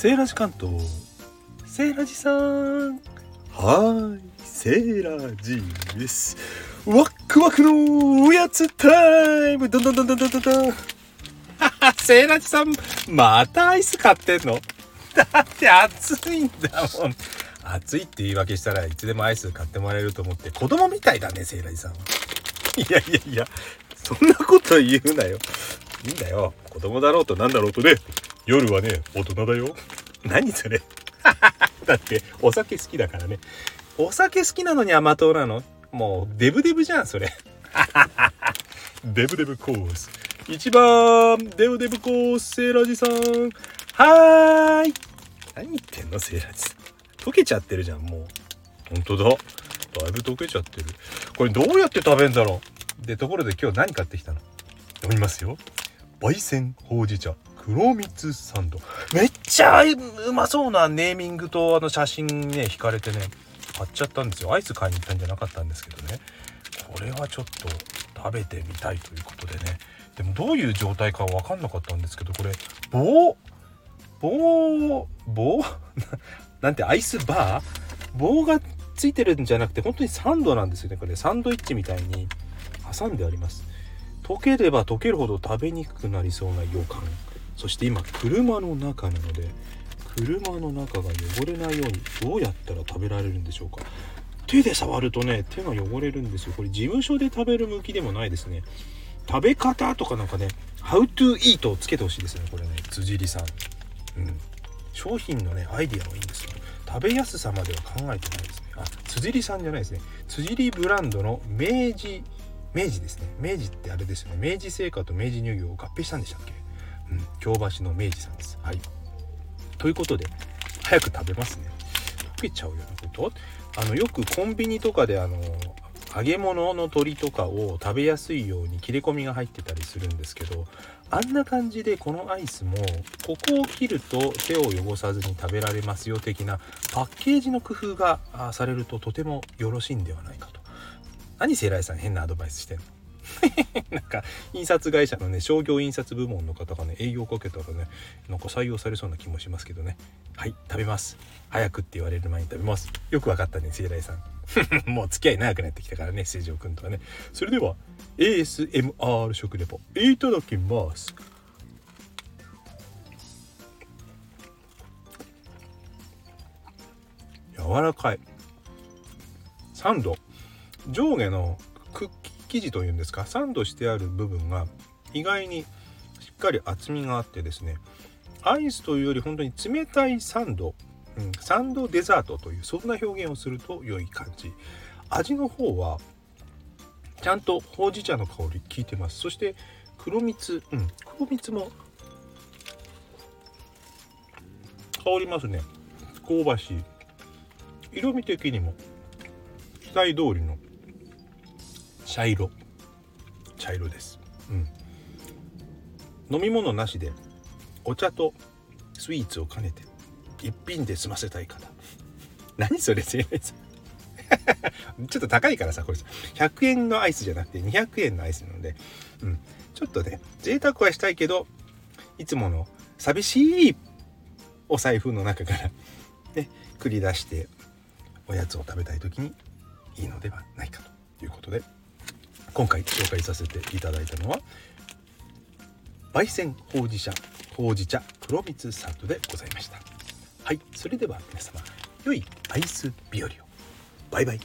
セーラジ関東セーラジさん。はーいセーラジです。ワックワクのおやつタイム。どんどんどんどんどんどんどんセーラジさんまたアイス買ってんの？だって暑いんだもん。暑いって言い訳したらいつでもアイス買ってもらえると思って子供みたいだねセーラジさんは。いやいやいやそんなこと言うなよ。いいんだよ。子供だろうとなんだろうとね夜はね大人だよ。何それ？だってお酒好きだからね。お酒好きなのに甘党なの？もうデブデブじゃんそれ。デブデブコース。一番デブデブコースセーラジさん。はーい。何言ってんのセーラジ。さん溶けちゃってるじゃんもう。本当だ。だいぶ溶けちゃってる。これどうやって食べんだろう？でところで今日何買ってきたの？読みますよ。焙煎ほうじ茶黒蜜サンド。めっちゃうまそうなネーミングとあの写真ね引かれてね買っちゃったんですよ。アイス買いに行ったんじゃなかったんですけどね。これはちょっと食べてみたいということでね。でもどういう状態か分かんなかったんですけどこれ棒棒棒なんてアイスバー？棒がついてるんじゃなくて本当にサンドなんですよねこれ。サンドイッチみたいに挟んであります。溶ければ溶けるほど食べにくくなりそうな予感。そして今車の中なので車の中が汚れないようにどうやったら食べられるんでしょうか？手で触るとね手が汚れるんですよ。これ事務所で食べる向きでもないですね。食べ方とかなんかね「How to eat」をつけてほしいですねこれね。辻里さん。うん。商品のねアイディアはいいんですけど食べやすさまでは考えてないですね。あ辻里さんじゃないですね。辻里ブランドの明治明治ですね。明治ってあれですよね。明治製菓と明治乳業を合併したんでしたっけ？うん京橋の明治さんです。はい。ということで早く食べますね。溶けちゃうようなこと？あのよくコンビニとかであの揚げ物の鶏とかを食べやすいように切れ込みが入ってたりするんですけどあんな感じでこのアイスもここを切ると手を汚さずに食べられますよ的なパッケージの工夫がされるととてもよろしいんではないかと。何セイライさん変なアドバイスしてんの？なんか印刷会社のね商業印刷部門の方がね営業かけたらねなんか採用されそうな気もしますけどね。はい食べます。早くって言われる前に食べます。よくわかったねセイライさん。もう付き合い長くなってきたからね成城くんとはね。それでは ASMR 食レポいただきます。柔らかい。サンド。上下のクッキー。生地というんですかサンドしてある部分が意外にしっかり厚みがあってですねアイスというより本当に冷たいサンド、うん、サンドデザートというそんな表現をすると良い感じ。味の方はちゃんとほうじ茶の香り効いてます。そして黒蜜うん黒蜜も香りますね。香ばしい。色味的にも期待通りの茶色。茶色です。うん。飲み物なしでお茶とスイーツを兼ねて一品で済ませたい方。何それ ちょっと高いからさこれ。100円のアイスじゃなくて200円のアイスなので、うん、ちょっとね贅沢はしたいけどいつもの寂しいお財布の中からね繰り出しておやつを食べたい時にいいのではないかということで。今回紹介させていただいたのは焙煎ほうじ茶ほうじ茶黒蜜サンドでございました。はいそれでは皆様良いアイス日和を。バイバイ。